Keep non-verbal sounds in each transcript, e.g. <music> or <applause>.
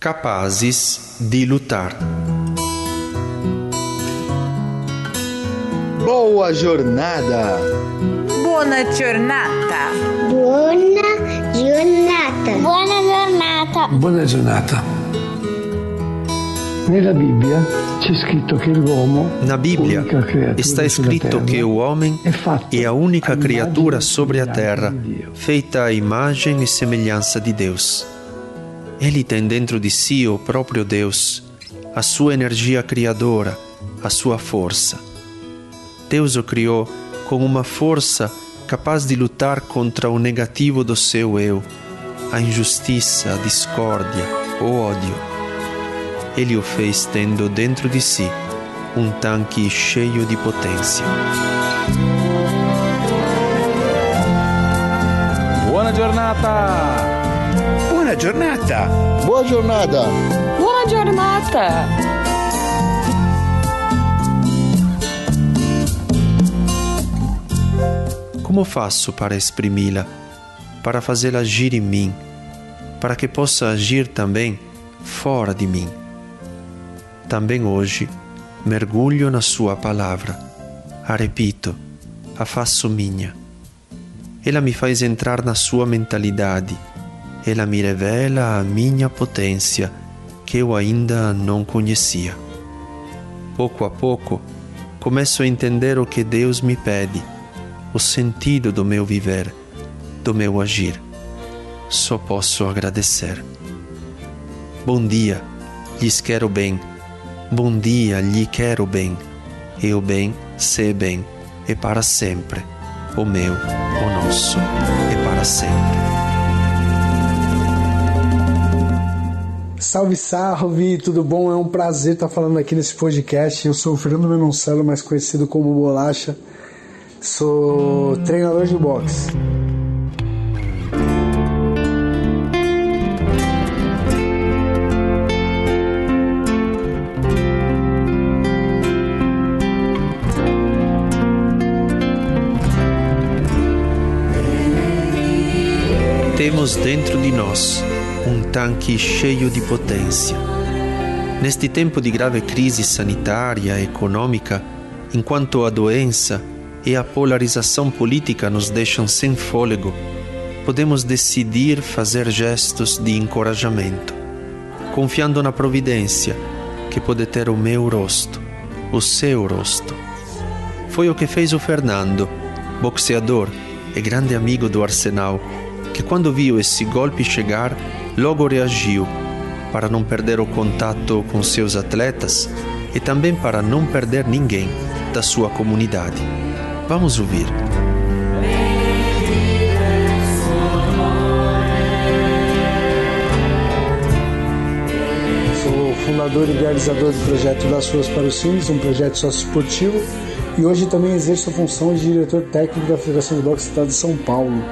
capazes de lutar. Boa jornada! Buona giornata! Buona giornata! Buona giornata! Buona giornata! Nella Bibbia c'è scritto che l'uomo Na Bíblia está escrito que o homem é a única criatura sobre a terra feita à imagem e semelhança de Deus. Ele tem dentro de si o próprio Deus, a sua energia criadora, a sua força. Deus o criou com uma força capaz de lutar contra o negativo do seu eu, a injustiça, a discórdia, o ódio. Ele o fez tendo dentro de si um tanque cheio de potência. Buona giornata! Buona giornata! Boa jornada! Buona giornata! Como faço para exprimi-la, para fazê-la agir em mim, para que possa agir também fora de mim? Também hoje mergulho na Sua palavra, a repito, a faço minha. Ela me faz entrar na Sua mentalidade, ela me revela a minha potência que eu ainda não conhecia. Pouco a pouco, começo a entender o que Deus me pede, o sentido do meu viver, do meu agir. Só posso agradecer. Bom dia, lhes quero bem. Bom dia, lhe quero bem. E o bem, se bem, é para sempre. O meu, o nosso, é para sempre. Salve, salve, tudo bom? É um prazer estar falando aqui nesse podcast. Eu sou o Fernando Menoncelo, mais conhecido como Bolacha. Sou treinador de boxe. Temos dentro de nós um tanque cheio de potência. Neste tempo de grave crise sanitária e econômica, enquanto a doença e a polarização política nos deixam sem fôlego, podemos decidir fazer gestos de encorajamento, confiando na providência que pode ter o meu rosto, o seu rosto. Foi o que fez o Fernando, boxeador e grande amigo do Arsenal, que quando viu esse golpe chegar, logo reagiu para não perder o contato com seus atletas e também para não perder ninguém da sua comunidade. Vamos ouvir. Sou fundador e idealizador do projeto Das Ruas para os Sims, um projeto socioesportivo, e hoje também exerço a função de diretor técnico da Federação de Boxe do Estado de São Paulo.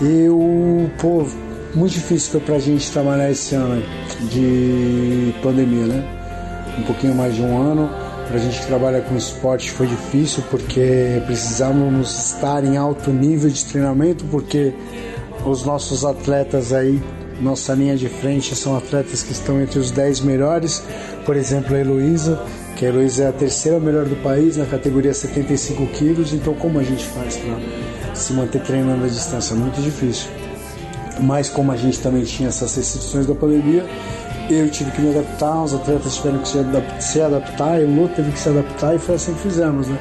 Eu, pô, muito difícil foi pra gente trabalhar esse ano de pandemia, né? Um pouquinho mais de um ano. Pra gente que trabalha com esporte foi difícil porque precisávamos estar em alto nível de treinamento, porque os nossos atletas aí, nossa linha de frente, são atletas que estão entre os 10 melhores. Por exemplo, a Heloísa, que a Heloísa é a terceira melhor do país na categoria 75 quilos. Então, como a gente faz para se manter treinando à distância? Muito difícil. Mas como a gente também tinha essas restrições da pandemia, eu tive que me adaptar, os atletas tiveram que se adaptar, se adaptar eu outro teve que se adaptar e foi assim que fizemos, né?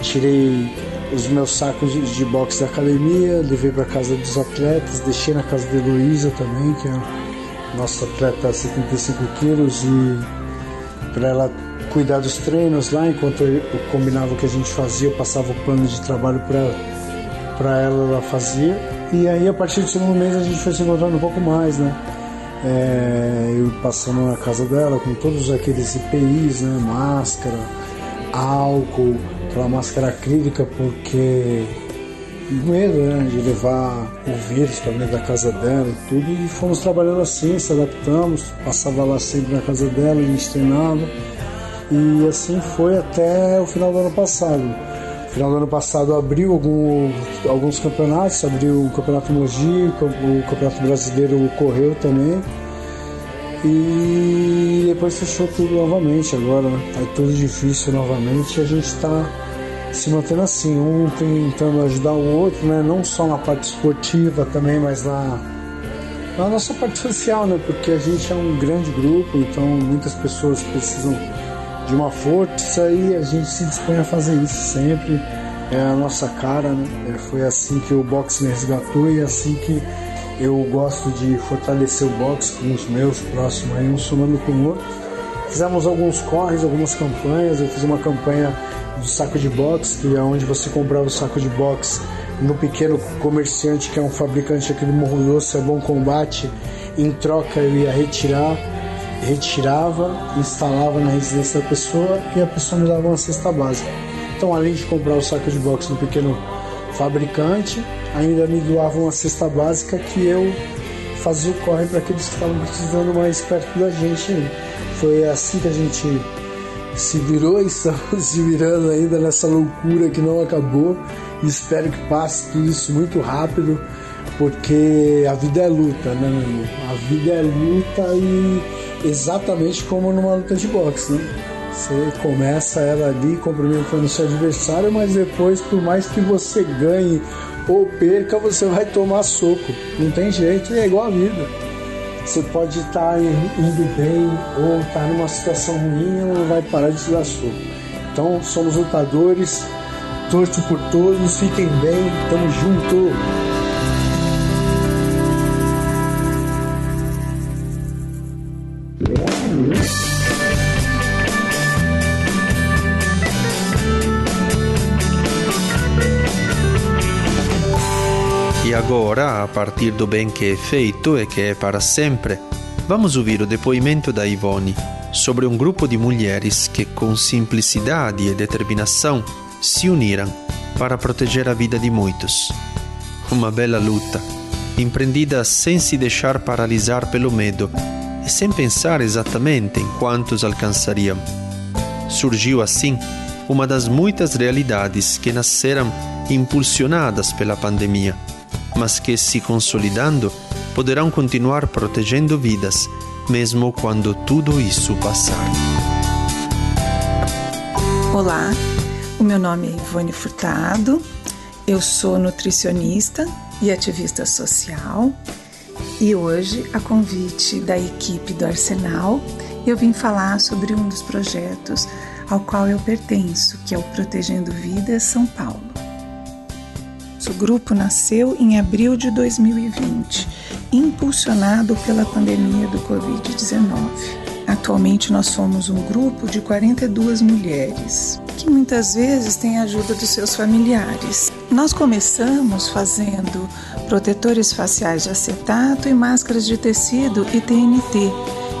Tirei os meus sacos de, de boxe da academia, levei para casa dos atletas, deixei na casa de Heloísa também, que é nossa atleta 75 quilos, e para ela cuidar dos treinos lá, enquanto eu, eu combinava o que a gente fazia, eu passava o plano de trabalho para ela, ela fazia. E aí, a partir do segundo mês, a gente foi se encontrando um pouco mais, né? É, eu passando na casa dela com todos aqueles IPIs, né? Máscara, álcool, aquela máscara acrílica, porque medo né, de levar o vírus para dentro da casa dela e tudo. E fomos trabalhando assim, se adaptamos, passava lá sempre na casa dela, a gente treinava. E assim foi até o final do ano passado. Final do ano passado abriu algum, alguns campeonatos, abriu o Campeonato Mogi, o Campeonato Brasileiro ocorreu também. E depois fechou tudo novamente agora? Tá tudo difícil novamente a gente está se mantendo assim, um tentando ajudar o outro, né? Não só na parte esportiva também, mas na, na nossa parte social, né? Porque a gente é um grande grupo, então muitas pessoas precisam de uma força e a gente se dispõe a fazer isso sempre. É a nossa cara, né? É, foi assim que o boxe me resgatou e é assim que eu gosto de fortalecer o boxe com os meus próximos, aí um somando com o outro. Fizemos alguns corres, algumas campanhas. Eu fiz uma campanha do saco de boxe, que é onde você comprava o saco de boxe no pequeno comerciante, que é um fabricante aqui do Morro Doce, é Bom Combate. Em troca eu ia retirar, retirava, instalava na residência da pessoa e a pessoa me dava uma cesta básica. Então, além de comprar o saco de boxe no pequeno fabricante, ainda me doavam uma cesta básica que eu fazia o corre para aqueles que estavam precisando mais perto da gente. Foi assim que a gente se virou e <laughs> estamos se virando ainda nessa loucura que não acabou. espero que passe tudo isso muito rápido, porque a vida é luta, né, meu irmão? A vida é luta e exatamente como numa luta de boxe, né? Você começa ela ali cumprimentando seu adversário, mas depois, por mais que você ganhe ou perca, você vai tomar soco. Não tem jeito, é igual a vida. Você pode estar indo bem ou estar tá numa situação ruim, ela vai parar de te dar soco. Então, somos lutadores, torço por todos, fiquem bem, tamo junto! Agora, a partir do bem que é feito e que é para sempre, vamos ouvir o depoimento da Ivone sobre um grupo de mulheres que, com simplicidade e determinação, se uniram para proteger a vida de muitos. Uma bela luta, empreendida sem se deixar paralisar pelo medo e sem pensar exatamente em quantos alcançariam. Surgiu assim uma das muitas realidades que nasceram impulsionadas pela pandemia mas que, se consolidando, poderão continuar protegendo vidas, mesmo quando tudo isso passar. Olá, o meu nome é Ivone Furtado, eu sou nutricionista e ativista social e hoje, a convite da equipe do Arsenal, eu vim falar sobre um dos projetos ao qual eu pertenço, que é o Protegendo Vidas São Paulo. O grupo nasceu em abril de 2020, impulsionado pela pandemia do Covid-19. Atualmente nós somos um grupo de 42 mulheres, que muitas vezes têm a ajuda dos seus familiares. Nós começamos fazendo protetores faciais de acetato e máscaras de tecido e TNT,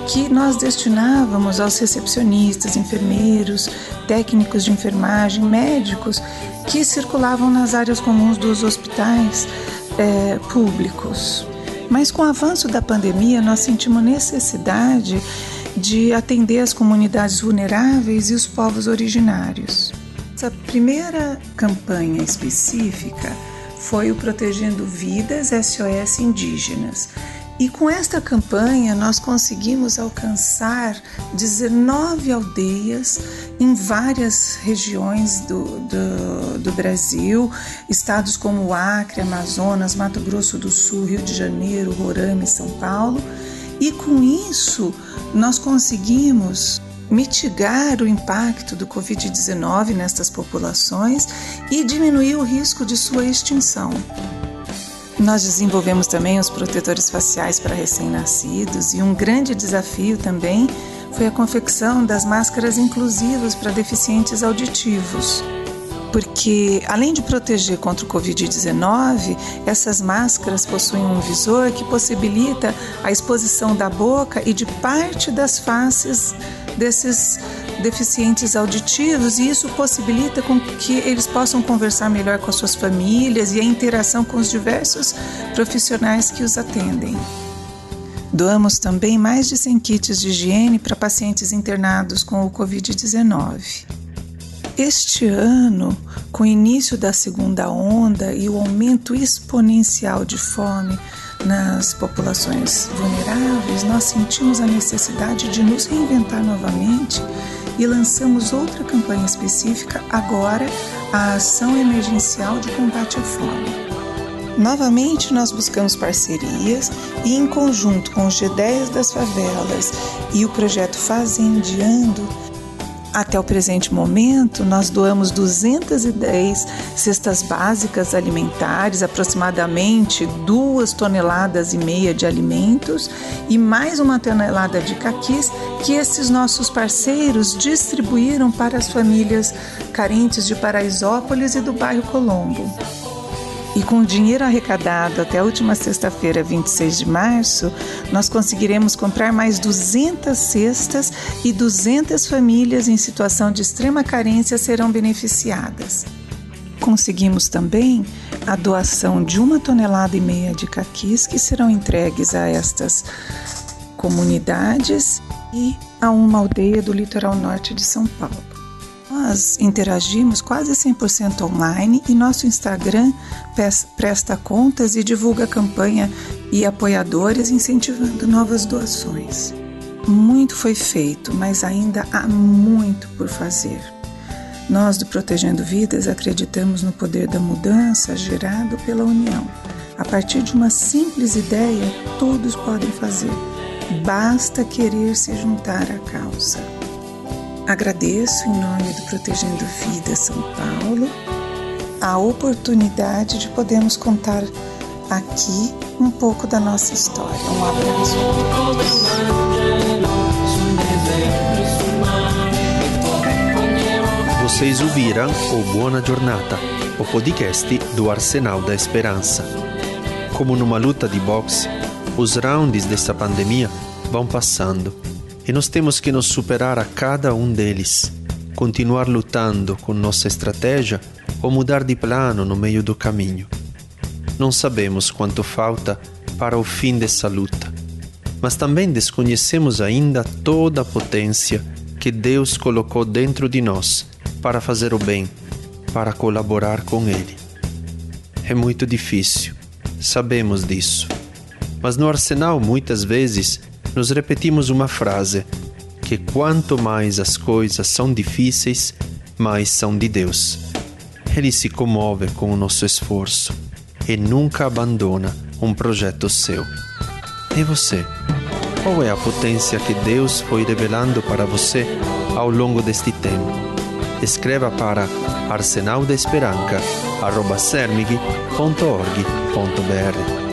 que nós destinávamos aos recepcionistas, enfermeiros, técnicos de enfermagem, médicos que circulavam nas áreas comuns dos hospitais é, públicos. Mas com o avanço da pandemia, nós sentimos necessidade de atender as comunidades vulneráveis e os povos originários. Essa primeira campanha específica foi o Protegendo Vidas SOS Indígenas. E com esta campanha nós conseguimos alcançar 19 aldeias em várias regiões do, do, do, Brasil, estados como Acre, Amazonas, Mato Grosso do Sul, Rio de Janeiro, Roraima e São Paulo. E com isso nós conseguimos mitigar o impacto do Covid-19 nestas populações e diminuir o risco de sua extinção. Nós desenvolvemos também os protetores faciais para recém-nascidos e um grande desafio também foi a confecção das máscaras inclusivas para deficientes auditivos. Porque, além de proteger contra o Covid-19, essas máscaras possuem um visor que possibilita a exposição da boca e de parte das faces desses deficientes auditivos e isso possibilita com que eles possam conversar melhor com as suas famílias e a interação com os diversos profissionais que os atendem. Doamos também mais de 100 kits de higiene para pacientes internados com o Covid-19. Este ano, com o início da segunda onda e o aumento exponencial de fome, nas populações vulneráveis, nós sentimos a necessidade de nos reinventar novamente e lançamos outra campanha específica, agora a Ação Emergencial de Combate à Fome. Novamente, nós buscamos parcerias e, em conjunto com os G10 das favelas e o projeto Fazendeando, até o presente momento, nós doamos 210 cestas básicas alimentares, aproximadamente duas toneladas e meia de alimentos e mais uma tonelada de caquis que esses nossos parceiros distribuíram para as famílias carentes de Paraisópolis e do bairro Colombo. E com o dinheiro arrecadado até a última sexta-feira, 26 de março, nós conseguiremos comprar mais 200 cestas e 200 famílias em situação de extrema carência serão beneficiadas. Conseguimos também a doação de uma tonelada e meia de caquis que serão entregues a estas comunidades e a uma aldeia do litoral norte de São Paulo. Nós interagimos quase 100% online e nosso Instagram presta contas e divulga campanha e apoiadores incentivando novas doações. Muito foi feito, mas ainda há muito por fazer. Nós do Protegendo Vidas acreditamos no poder da mudança gerado pela união. A partir de uma simples ideia, todos podem fazer. Basta querer se juntar à causa. Agradeço em nome do Protegendo Vida São Paulo a oportunidade de podermos contar aqui um pouco da nossa história. Um abraço. Vocês ouviram o Buona Giornata, o podcast do Arsenal da Esperança. Como numa luta de boxe, os rounds dessa pandemia vão passando e nós temos que nos superar a cada um deles, continuar lutando com nossa estratégia ou mudar de plano no meio do caminho. Não sabemos quanto falta para o fim dessa luta, mas também desconhecemos ainda toda a potência que Deus colocou dentro de nós para fazer o bem, para colaborar com Ele. É muito difícil, sabemos disso, mas no arsenal muitas vezes nos repetimos uma frase: que quanto mais as coisas são difíceis, mais são de Deus. Ele se comove com o nosso esforço e nunca abandona um projeto seu. E você? Qual é a potência que Deus foi revelando para você ao longo deste tempo? Escreva para arsenaldesperanca.org.br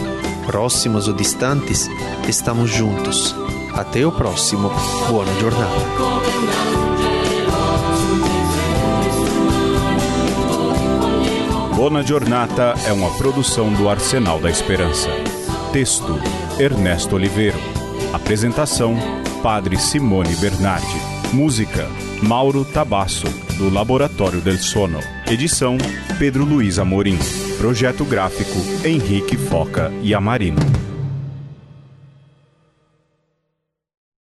próximos ou distantes, estamos juntos. Até o próximo. Boa jornada. Bona Giornata é uma produção do Arsenal da Esperança. Texto: Ernesto Oliveira. Apresentação: Padre Simone Bernardi. Música: Mauro Tabasso, do Laboratório del Sono. Edição: Pedro Luiz Amorim. Projeto gráfico Henrique Foca e Amarino.